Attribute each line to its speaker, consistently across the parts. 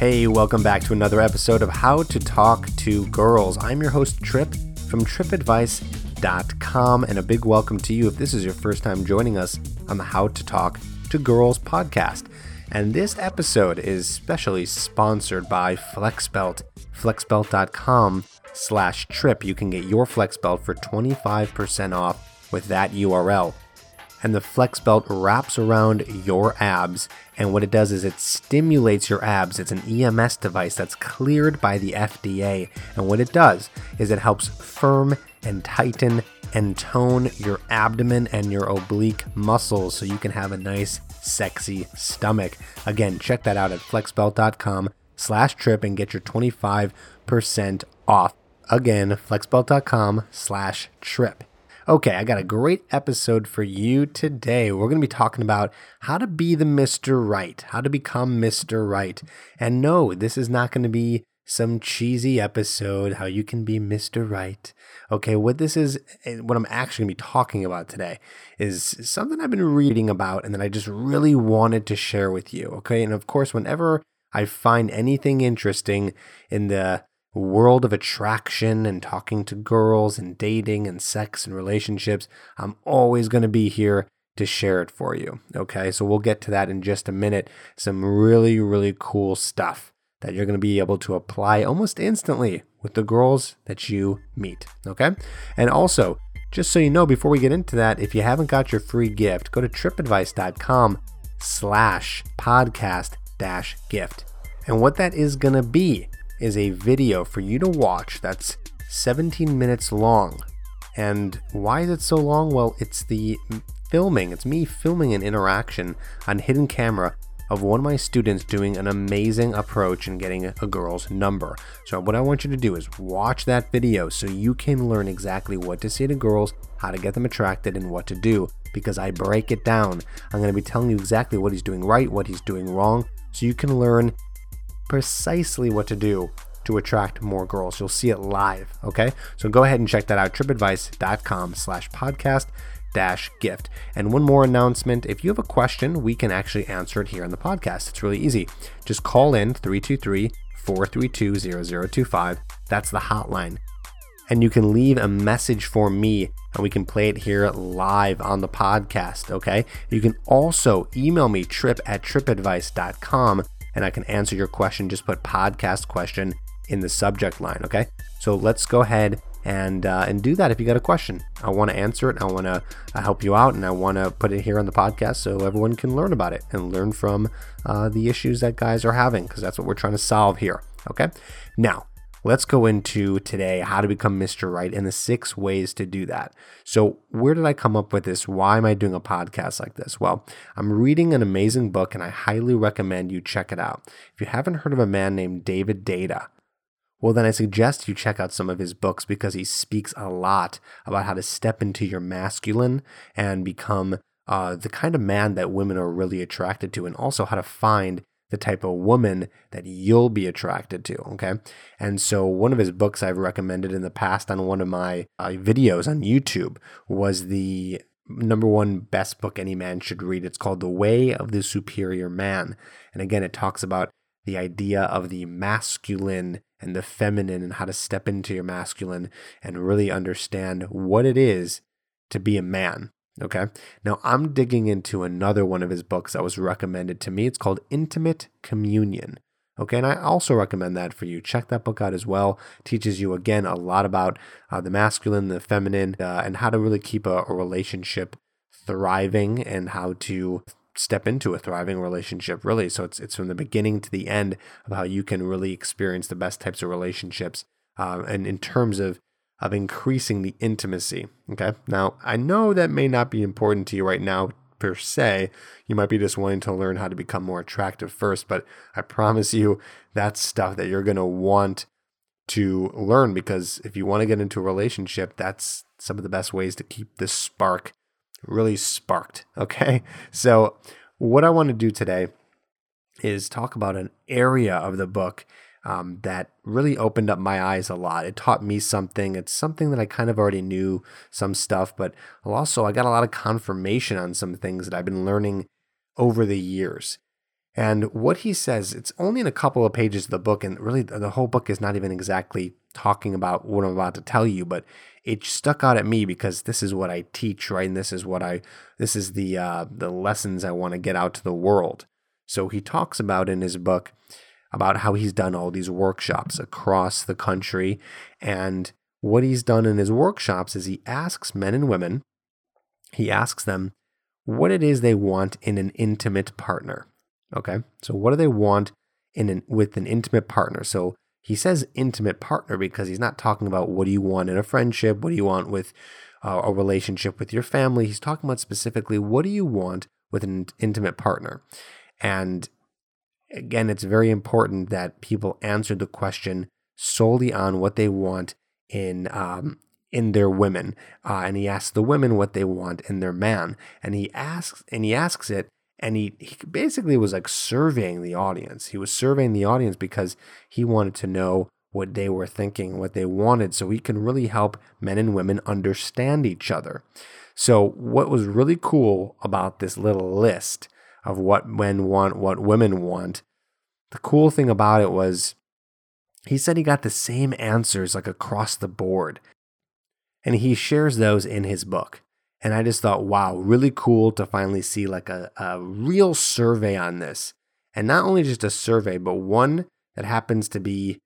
Speaker 1: Hey, welcome back to another episode of How to Talk to Girls. I'm your host, Trip from tripadvice.com, and a big welcome to you if this is your first time joining us on the How to Talk to Girls podcast. And this episode is specially sponsored by FlexBelt. FlexBelt.com slash trip. You can get your FlexBelt for 25% off with that URL and the flex belt wraps around your abs. And what it does is it stimulates your abs. It's an ems device that's cleared by the fda and what it does is it helps firm and tighten and tone your abdomen and your oblique muscles so you can have a nice sexy stomach. Again check that out at flexbelt.com slash trip and get your 25% off. Again flexbelt.com slash trip Okay, I got a great episode for you today. We're going to be talking about how to be the Mr. Right, how to become Mr. Right. And no, this is not going to be some cheesy episode, how you can be Mr. Right. Okay, what this is, eh, what I'm actually going to be talking about today is something I've been reading about and that I just really wanted to share with you. Okay, and of course, whenever I find anything interesting in the world of attraction and talking to girls and dating and sex and relationships, I'm always going to be here to share it for you. Okay, so we'll get to that in just a minute. Some really, really cool stuff that you're going to be able to apply almost instantly with the girls that you meet. Okay, and also, just so you know, before we get into that, if you haven't got your free gift, go to tripadvice.com slash podcast dash gift. And what that is going to be is a video for you to watch that's 17 minutes long. And why is it so long? Well, it's the filming, it's me filming an interaction on hidden camera of one of my students doing an amazing approach and getting a girl's number. So, what I want you to do is watch that video so you can learn exactly what to say to girls, how to get them attracted, and what to do because I break it down. I'm going to be telling you exactly what he's doing right, what he's doing wrong, so you can learn precisely what to do to attract more girls. You'll see it live. Okay. So go ahead and check that out. tripadvice.com slash podcast dash gift. And one more announcement. If you have a question, we can actually answer it here on the podcast. It's really easy. Just call in 323 432 0025. That's the hotline. And you can leave a message for me and we can play it here live on the podcast. Okay. You can also email me trip at tripadvice.com and I can answer your question. Just put podcast question in the subject line. Okay. So let's go ahead and uh, and do that if you got a question. I want to answer it. I want to uh, help you out, and I want to put it here on the podcast so everyone can learn about it and learn from uh, the issues that guys are having because that's what we're trying to solve here. Okay. Now let's go into today how to become Mr. Right and the six ways to do that. So, where did I come up with this? Why am I doing a podcast like this? Well, I'm reading an amazing book and I highly recommend you check it out. If you haven't heard of a man named David Deida, well, then I suggest you check out some of his books because he speaks a lot about how to step into your masculine and become uh, the kind of man that women are really attracted to, and also how to find the type of woman that you'll be attracted to. Okay. And so, one of his books I've recommended in the past on one of my uh, videos on YouTube was the number one best book any man should read. It's called The Way of the Superior Man. And again, it talks about the idea of the masculine and the feminine and how to step into your masculine and really understand what it is to be a man. Okay. Now I'm digging into another one of his books that was recommended to me. It's called Intimate Communion. Okay. And I also recommend that for you. Check that book out as well. teaches you again a lot about uh, the masculine, the feminine, uh, and how to really keep a, a relationship thriving and how to step into a thriving relationship really so it's it's from the beginning to the end of how you can really experience the best types of relationships um, and in terms of of increasing the intimacy okay now i know that may not be important to you right now per se. You might be just wanting to learn how to become more attractive first, but I promise you that's stuff that you're going to want to learn because if you want to get into a relationship, that's some of the best ways to keep this spark really sparked. Okay. So, what I want to do today is talk about an area of the book um, that really opened up my eyes a lot. It taught me something. It's something that I kind of already knew some stuff, but also I got a lot of confirmation on some things that I've been learning over the years. And what he says, it's only in a couple of pages of the book, and really the whole book is not even exactly talking about what I'm about to tell you, but it stuck out at me because this is what I teach, right? And this is what I, this is the uh, the lessons I want to get out to the world. So he talks about in his book about how he's done all these workshops across the country. And what he's done in his workshops is he asks men and women, he asks them what it is they want in an intimate partner. Okay. So what do they want in an, with an intimate partner? So he says intimate partner because he's not talking about what do you want in a friendship, what do you want with uh, a relationship with your family. He's talking about specifically what do you want with an intimate partner. And again, it's very important that people answer the question solely on what they want in um, in their women. Uh, and he asks the women what they want in their man, and he asks and he asks it, and he, he basically was like surveying the audience. He was surveying the audience because he wanted to know what they were thinking, what they wanted, so he can really help men and women understand each other. So, what was really cool about this little list of what men want, what women want. The cool thing about it was he said he got the same answers like across the board. And he shares those in his book. And I just thought, wow, really cool to finally see like a, a real survey on this. And not only just a survey, but one that happens to be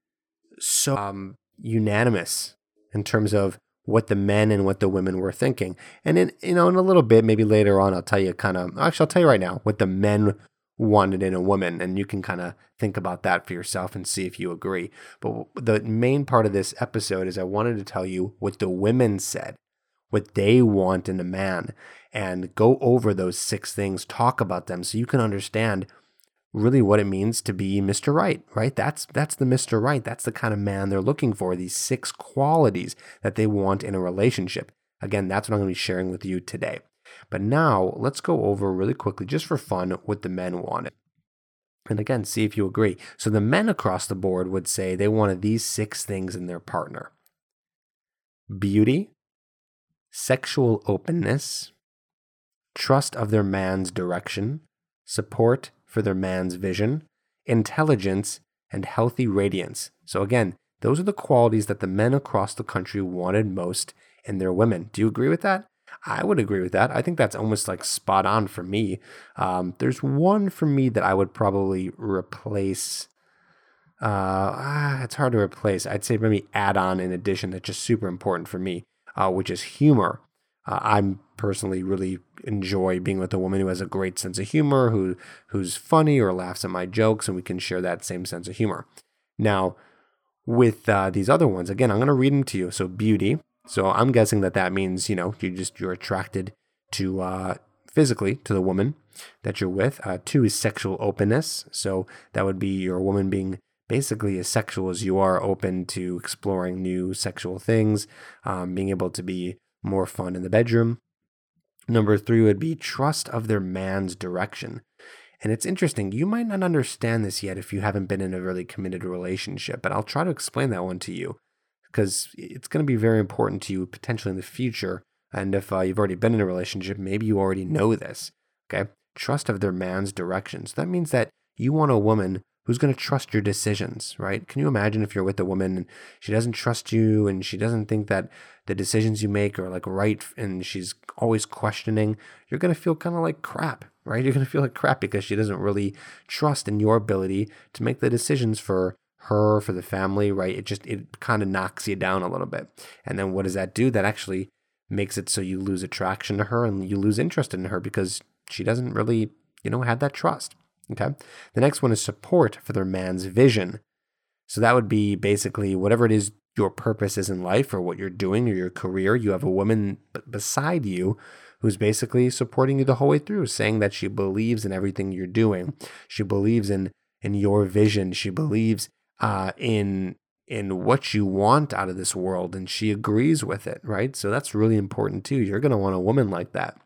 Speaker 1: so um, unanimous in terms of what the men and what the women were thinking. And in you know, in a little bit, maybe later on, I'll tell you kind of actually I'll tell you right now what the men wanted in a woman, and you can kind of think about that for yourself and see if you agree. But the main part of this episode is I wanted to tell you what the women said, what they want in a man, and go over those six things, talk about them so you can understand really what it means to be Mr. Right, right? That's that's the Mr. Right. That's the kind of man they're looking for, these six qualities that they want in a relationship. Again, that's what I'm going to be sharing with you today. But now, let's go over really quickly just for fun what the men wanted. And again, see if you agree. So the men across the board would say they wanted these six things in their partner. Beauty, sexual openness, trust of their man's direction, support for their man's vision, intelligence, and healthy radiance. So, again, those are the qualities that the men across the country wanted most in their women. Do you agree with that? I would agree with that. I think that's almost like spot on for me. Um, there's one for me that I would probably replace. Uh, it's hard to replace. I'd say maybe add on in addition that's just super important for me, uh, which is humor. Uh, I'm personally really enjoy being with a woman who has a great sense of humor, who who's funny or laughs at my jokes, and we can share that same sense of humor. Now, with uh, these other ones, again, I'm going to read them to you. So, beauty. So I'm guessing that that means you know you just you're attracted to uh, physically to the woman that you're with. Uh, two is sexual openness. So that would be your woman being basically as sexual as you are, open to exploring new sexual things, um, being able to be more fun in the bedroom. Number three would be trust of their man's direction. And it's interesting, you might not understand this yet if you haven't been in a really committed relationship, but I'll try to explain that one to you because it's going to be very important to you potentially in the future. And if uh, you've already been in a relationship, maybe you already know this. Okay. Trust of their man's direction. So that means that you want a woman who's going to trust your decisions, right? Can you imagine if you're with a woman and she doesn't trust you and she doesn't think that the decisions you make are like right and she's always questioning, you're going to feel kind of like crap, right? You're going to feel like crap because she doesn't really trust in your ability to make the decisions for her, for the family, right? It just, it kind of knocks you down a little bit. And then what does that do? That actually makes it so you lose attraction to her and you lose interest in her because she doesn't really, you know, have that trust. Okay. The next one is support for their man's vision. So that would be basically whatever it is your purpose is in life or what you're doing or your career. You have a woman beside you who's basically supporting you the whole way through, saying that she believes in everything you're doing. She believes in in your vision. She believes uh, in in what you want out of this world, and she agrees with it. Right. So that's really important too. You're going to want a woman like that.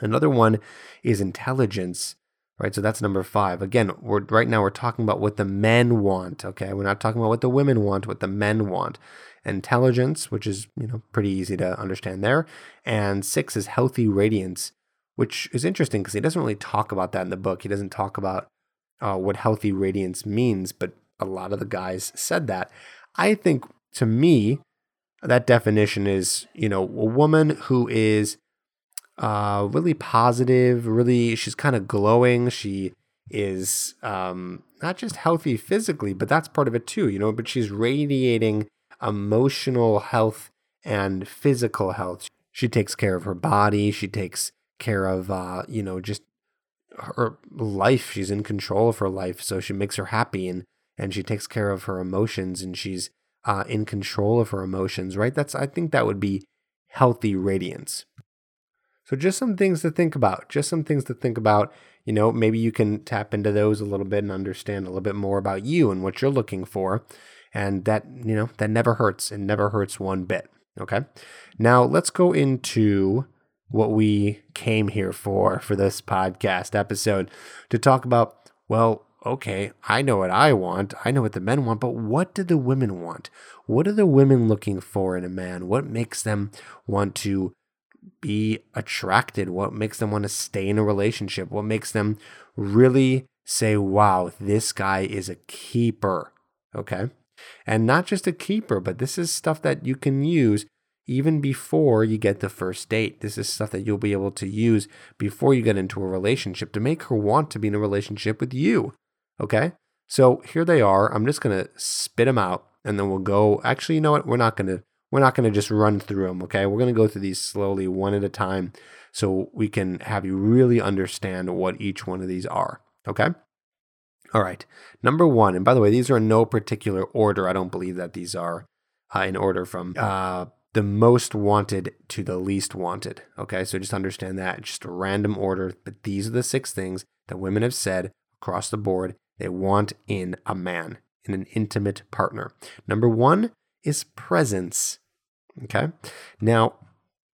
Speaker 1: Another one is intelligence. Right. So that's number five. Again, we're right now we're talking about what the men want. Okay. We're not talking about what the women want, what the men want intelligence, which is you know pretty easy to understand there, and six is healthy radiance, which is interesting because he doesn't really talk about that in the book. He doesn't talk about uh, what healthy radiance means, but a lot of the guys said that. I think to me, that definition is you know a woman who is uh, really positive, really she's kind of glowing. She is um, not just healthy physically, but that's part of it too, you know. But she's radiating emotional health and physical health. She takes care of her body. She takes care of, uh, you know, just her life. She's in control of her life. So she makes her happy and, and she takes care of her emotions and she's uh, in control of her emotions, right? That's, I think that would be healthy radiance. So just some things to think about. Just some things to think about. You know, maybe you can tap into those a little bit and understand a little bit more about you and what you're looking for and that you know that never hurts it never hurts one bit okay now let's go into what we came here for for this podcast episode to talk about well okay i know what i want i know what the men want but what do the women want what are the women looking for in a man what makes them want to be attracted what makes them want to stay in a relationship what makes them really say wow this guy is a keeper okay and not just a keeper, but this is stuff that you can use even before you get the first date. This is stuff that you'll be able to use before you get into a relationship to make her want to be in a relationship with you. Okay? So here they are. I'm just going to spit them out and then we'll go. Actually, you know what? We're not going to we're not going to just run through them, okay? We're going to go through these slowly one at a time so we can have you really understand what each one of these are, okay? All right. Number one, and by the way, these are in no particular order. I don't believe that these are uh, in order from uh, the most wanted to the least wanted. Okay. So just understand that. Just a random order. But these are the six things that women have said across the board they want in a man, in an intimate partner. Number one is presence. Okay. Now,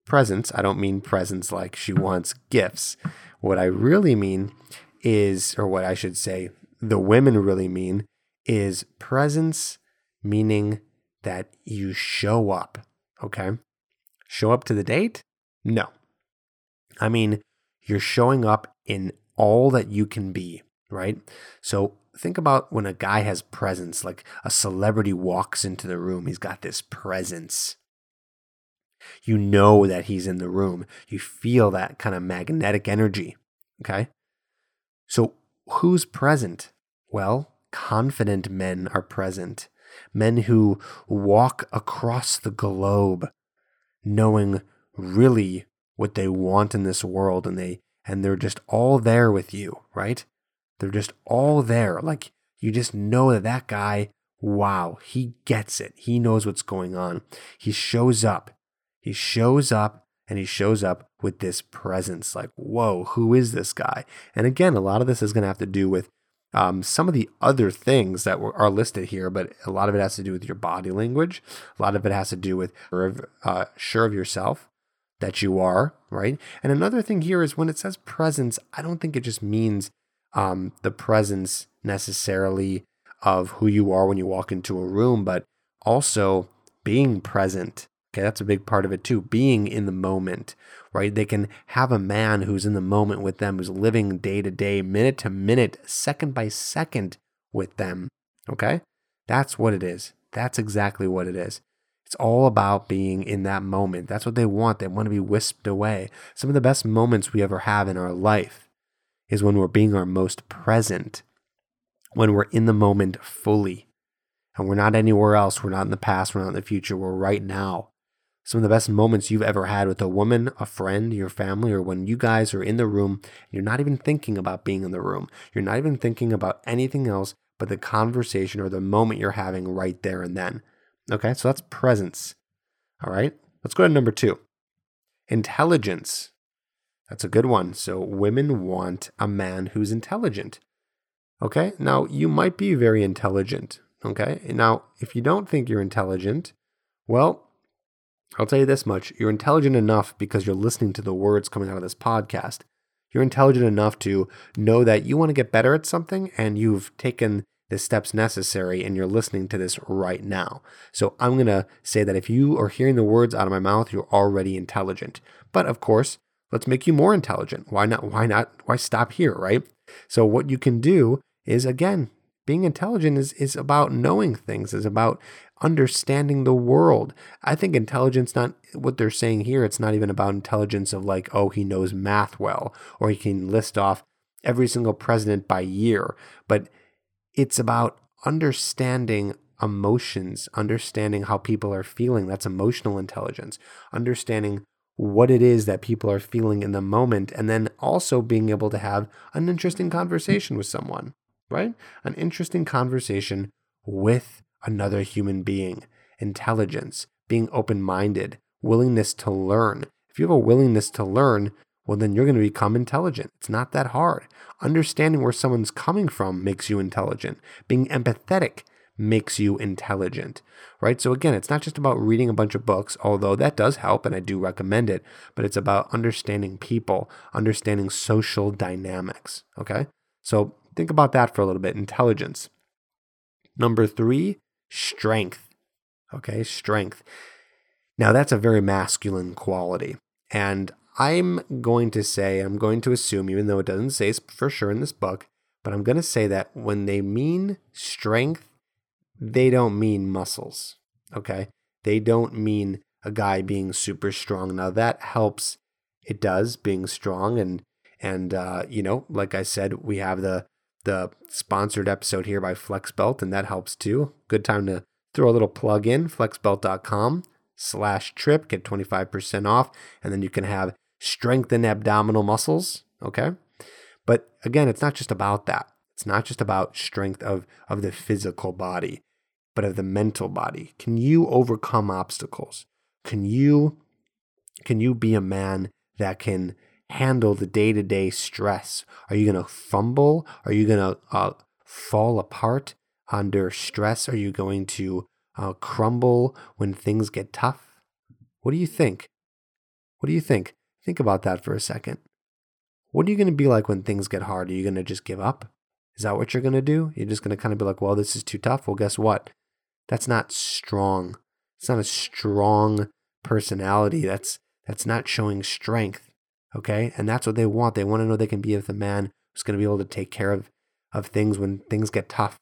Speaker 1: presence, I don't mean presents like she wants gifts. What I really mean is, or what I should say, the women really mean is presence, meaning that you show up. Okay. Show up to the date? No. I mean, you're showing up in all that you can be, right? So think about when a guy has presence, like a celebrity walks into the room, he's got this presence. You know that he's in the room. You feel that kind of magnetic energy. Okay. So who's present? Well, confident men are present. Men who walk across the globe knowing really what they want in this world and they and they're just all there with you, right? They're just all there. Like you just know that that guy, wow, he gets it. He knows what's going on. He shows up. He shows up and he shows up with this presence like, whoa, who is this guy? And again, a lot of this is going to have to do with um, some of the other things that were, are listed here, but a lot of it has to do with your body language. A lot of it has to do with uh, sure of yourself that you are, right? And another thing here is when it says presence, I don't think it just means um, the presence necessarily of who you are when you walk into a room, but also being present Okay, that's a big part of it too. Being in the moment, right? They can have a man who's in the moment with them, who's living day to day, minute to minute, second by second with them. Okay, that's what it is. That's exactly what it is. It's all about being in that moment. That's what they want. They want to be whisked away. Some of the best moments we ever have in our life is when we're being our most present, when we're in the moment fully. And we're not anywhere else. We're not in the past. We're not in the future. We're right now some of the best moments you've ever had with a woman, a friend, your family, or when you guys are in the room, you're not even thinking about being in the room. You're not even thinking about anything else but the conversation or the moment you're having right there and then. Okay, so that's presence. All right, let's go to number two intelligence. That's a good one. So women want a man who's intelligent. Okay. Now, you might be very intelligent. Okay. Now, if you don't think you're intelligent, well, I'll tell you this much you're intelligent enough because you're listening to the words coming out of this podcast. You're intelligent enough to know that you want to get better at something and you've taken the steps necessary and you're listening to this right now. So I'm going to say that if you are hearing the words out of my mouth, you're already intelligent. But of course, let's make you more intelligent. Why not? Why not? Why stop here, right? So what you can do is again, being intelligent is, is about knowing things, is about understanding the world. I think intelligence, not what they're saying here, it's not even about intelligence of like, oh, he knows math well, or he can list off every single president by year, but it's about understanding emotions, understanding how people are feeling. That's emotional intelligence, understanding what it is that people are feeling in the moment, and then also being able to have an interesting conversation with someone, right? An interesting conversation with another human being, intelligence, being open minded, willingness to learn. If you have a willingness to learn, well, then you're going to become intelligent. It's not that hard. Understanding where someone's coming from makes you intelligent. Being empathetic makes you intelligent, right? So, again, it's not just about reading a bunch of books, although that does help and I do recommend it, but it's about understanding people, understanding social dynamics, okay? So, think about that for a little bit intelligence. Number three strength. Okay, strength. Now, that's a very masculine quality. And I'm going to say, I'm going to assume, even though it doesn't say for sure in this book, but I'm going to say that when they mean strength, they don't mean muscles. Okay. They don't mean a guy being super strong. Now, that helps. It does being strong. And, and, uh, you know, like I said, we have the the sponsored episode here by FlexBelt, and that helps too. Good time to throw a little plug in, flexbelt.com slash trip, get 25% off, and then you can have strengthened abdominal muscles, okay? But again, it's not just about that. It's not just about strength of, of the physical body, but of the mental body. Can you overcome obstacles? Can you can you be a man that can handle the day to day stress? Are you going to fumble? Are you going to uh, fall apart under stress? Are you going to uh, crumble when things get tough? What do you think? What do you think? Think about that for a second. What are you going to be like when things get hard? Are you going to just give up? Is that what you're going to do? You're just going to kind of be like, well, this is too tough. Well, guess what? That's not strong. It's not a strong personality. That's that's not showing strength. Okay. And that's what they want. They want to know they can be with a man who's going to be able to take care of, of things when things get tough.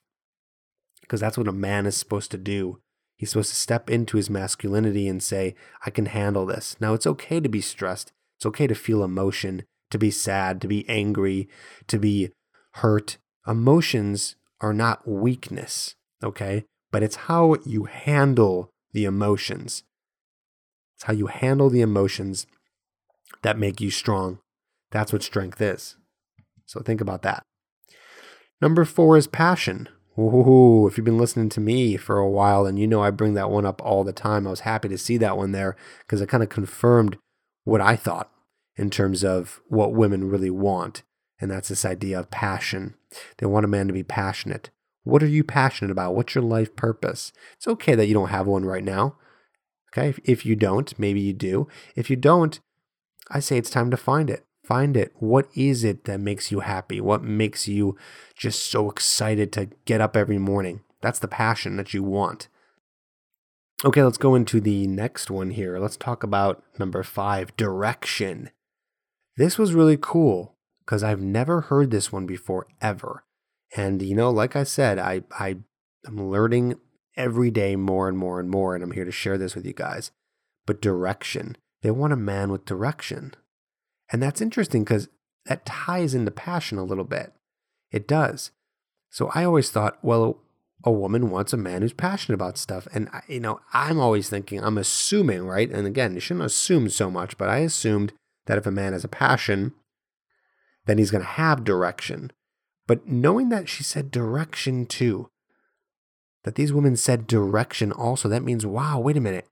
Speaker 1: Because that's what a man is supposed to do. He's supposed to step into his masculinity and say, I can handle this. Now, it's okay to be stressed. It's okay to feel emotion, to be sad, to be angry, to be hurt. Emotions are not weakness, okay? But it's how you handle the emotions. It's how you handle the emotions that make you strong. That's what strength is. So think about that. Number four is passion. Ooh, if you've been listening to me for a while, and you know I bring that one up all the time. I was happy to see that one there because it kind of confirmed what I thought in terms of what women really want. And that's this idea of passion. They want a man to be passionate. What are you passionate about? What's your life purpose? It's okay that you don't have one right now. Okay. If you don't, maybe you do. If you don't, I say it's time to find it. Find it. What is it that makes you happy? What makes you just so excited to get up every morning? That's the passion that you want. Okay, let's go into the next one here. Let's talk about number five direction. This was really cool because I've never heard this one before ever. And, you know, like I said, I, I am learning every day more and more and more, and I'm here to share this with you guys. But direction. They want a man with direction. And that's interesting because that ties into passion a little bit. It does. So I always thought, well, a woman wants a man who's passionate about stuff. And, you know, I'm always thinking, I'm assuming, right? And again, you shouldn't assume so much, but I assumed that if a man has a passion, then he's going to have direction. But knowing that she said direction too, that these women said direction also, that means, wow, wait a minute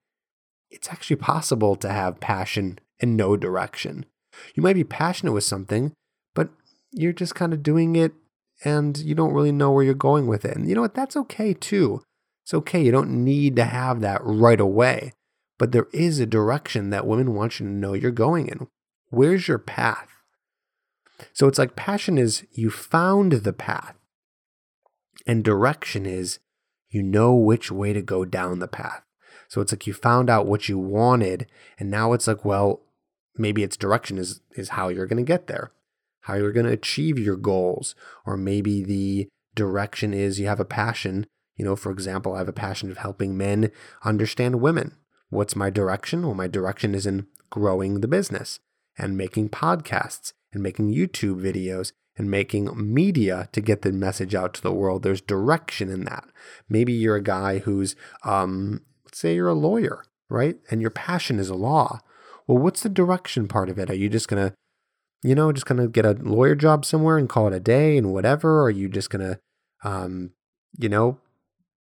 Speaker 1: it's actually possible to have passion and no direction. You might be passionate with something, but you're just kind of doing it and you don't really know where you're going with it. And you know what? That's okay too. It's okay. You don't need to have that right away, but there is a direction that women want you to know you're going in. Where's your path? So it's like passion is you found the path, and direction is you know which way to go down the path. So it's like you found out what you wanted, and now it's like, well, maybe its direction is is how you're going to get there, how you're going to achieve your goals, or maybe the direction is you have a passion. You know, for example, I have a passion of helping men understand women. What's my direction? Well, my direction is in growing the business and making podcasts and making YouTube videos and making media to get the message out to the world. There's direction in that. Maybe you're a guy who's, um, say you're a lawyer, right? And your passion is a law. Well, what's the direction part of it? Are you just going to, you know, just going to get a lawyer job somewhere and call it a day and whatever? Or are you just going to, um, you know,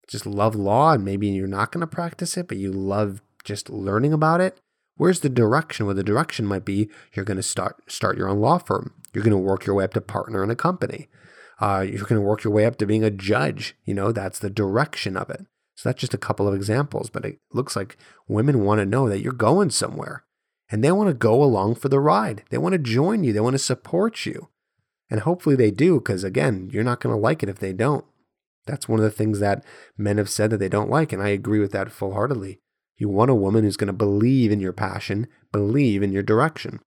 Speaker 1: just love law and maybe you're not going to practice it, but you love just learning about it? Where's the direction? Well, the direction might be you're going to start start your own law firm. You're going to work your way up to partner in a company. Uh, you're going to work your way up to being a judge. You know, that's the direction of it. So that's just a couple of examples, but it looks like women want to know that you're going somewhere and they want to go along for the ride. They want to join you, they want to support you. And hopefully they do, because again, you're not going to like it if they don't. That's one of the things that men have said that they don't like. And I agree with that full heartedly. You want a woman who's going to believe in your passion, believe in your direction.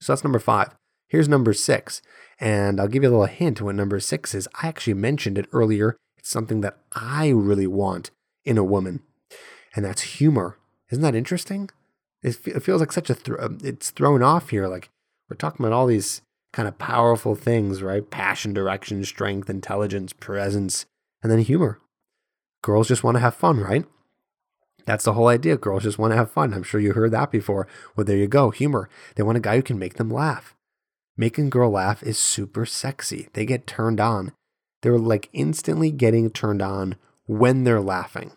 Speaker 1: So that's number five. Here's number six. And I'll give you a little hint what number six is. I actually mentioned it earlier. Something that I really want in a woman, and that's humor. Isn't that interesting? It, feels like such a, th- um, it's thrown off here. Like we're talking about all these kind of powerful things, right? Passion, direction, strength, intelligence, presence, and then humor. Girls just want to have fun, right? That's the whole idea. Girls just want to have fun. I'm sure you heard that before. Well, there you go. Humor. They want a guy who can make them laugh. Making a girl laugh is super sexy. They get turned on. They're like instantly getting turned on when they're laughing.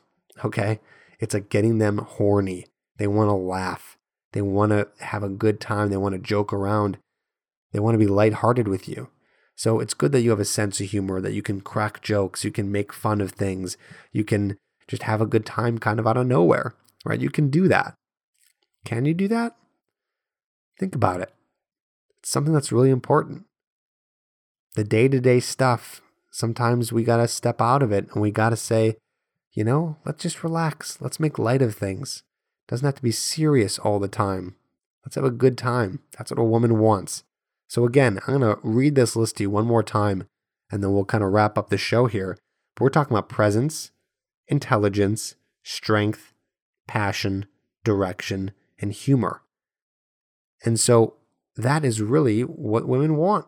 Speaker 1: Okay? It's like getting them horny. They want to laugh. They want to have a good time. They want to joke around. They want to be lighthearted with you. So it's good that you have a sense of humor, that you can crack jokes, you can make fun of things, you can just have a good time kind of out of nowhere, right? You can do that. Can you do that? Think about it. It's something that's really important. The day to day stuff, sometimes we got to step out of it and we got to say, you know, let's just relax. Let's make light of things. It doesn't have to be serious all the time. Let's have a good time. That's what a woman wants. So, again, I'm going to read this list to you one more time and then we'll kind of wrap up the show here. But we're talking about presence, intelligence, strength, passion, direction, and humor. And so that is really what women want.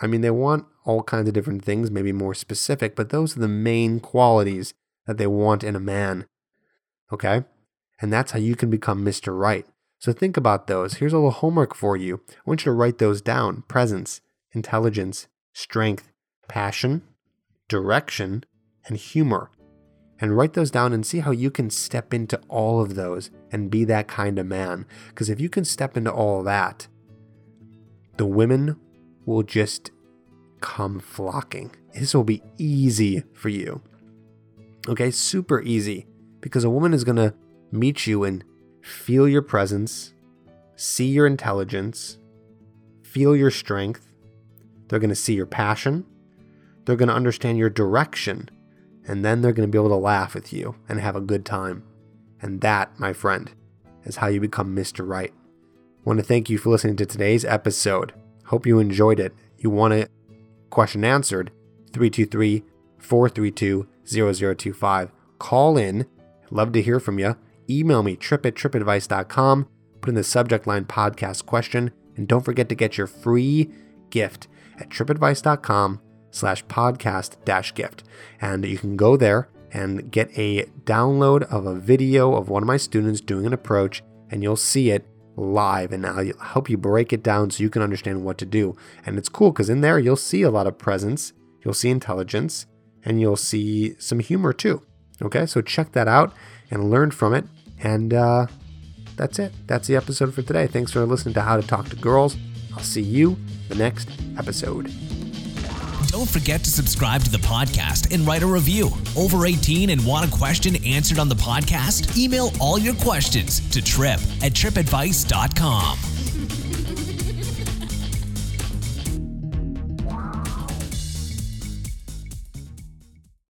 Speaker 1: I mean, they want all kinds of different things, maybe more specific, but those are the main qualities that they want in a man. Okay? And that's how you can become Mr. Right. So think about those. Here's a little homework for you. I want you to write those down presence, intelligence, strength, passion, direction, and humor and write those down and see how you can step into all of those and be that kind of man. Because if you can step into all that, the women will just come flocking. This will be easy for you. Okay, super easy. Because a woman is going to meet you and feel your presence, see your intelligence, feel your strength. They're going to see your passion. They're going to understand your direction and then they're going to be able to laugh with you and have a good time. And that, my friend, is how you become Mr. Right. I want to thank you for listening to today's episode. Hope you enjoyed it. You want a question answered? 323 432 0025. Call in. Love to hear from you. Email me trip at tripadvice.com. Put in the subject line podcast question. And don't forget to get your free gift at tripadvice.com slash podcast dash gift. And you can go there and get a download of a video of one of my students doing an approach, and you'll see it live. And I'll help you break it down so you can understand what to do. And it's cool because in there you'll see a lot of presence, you'll see intelligence, and you'll see some humor too. Okay, so check that out and learn from it. And uh, that's it. That's the episode for today. Thanks for listening to How to Talk to Girls. I'll see you the next episode.
Speaker 2: Don't forget to subscribe to the podcast and write a review. Over 18 and want a question answered on the podcast? Email all your questions to trip at tripadvice.com.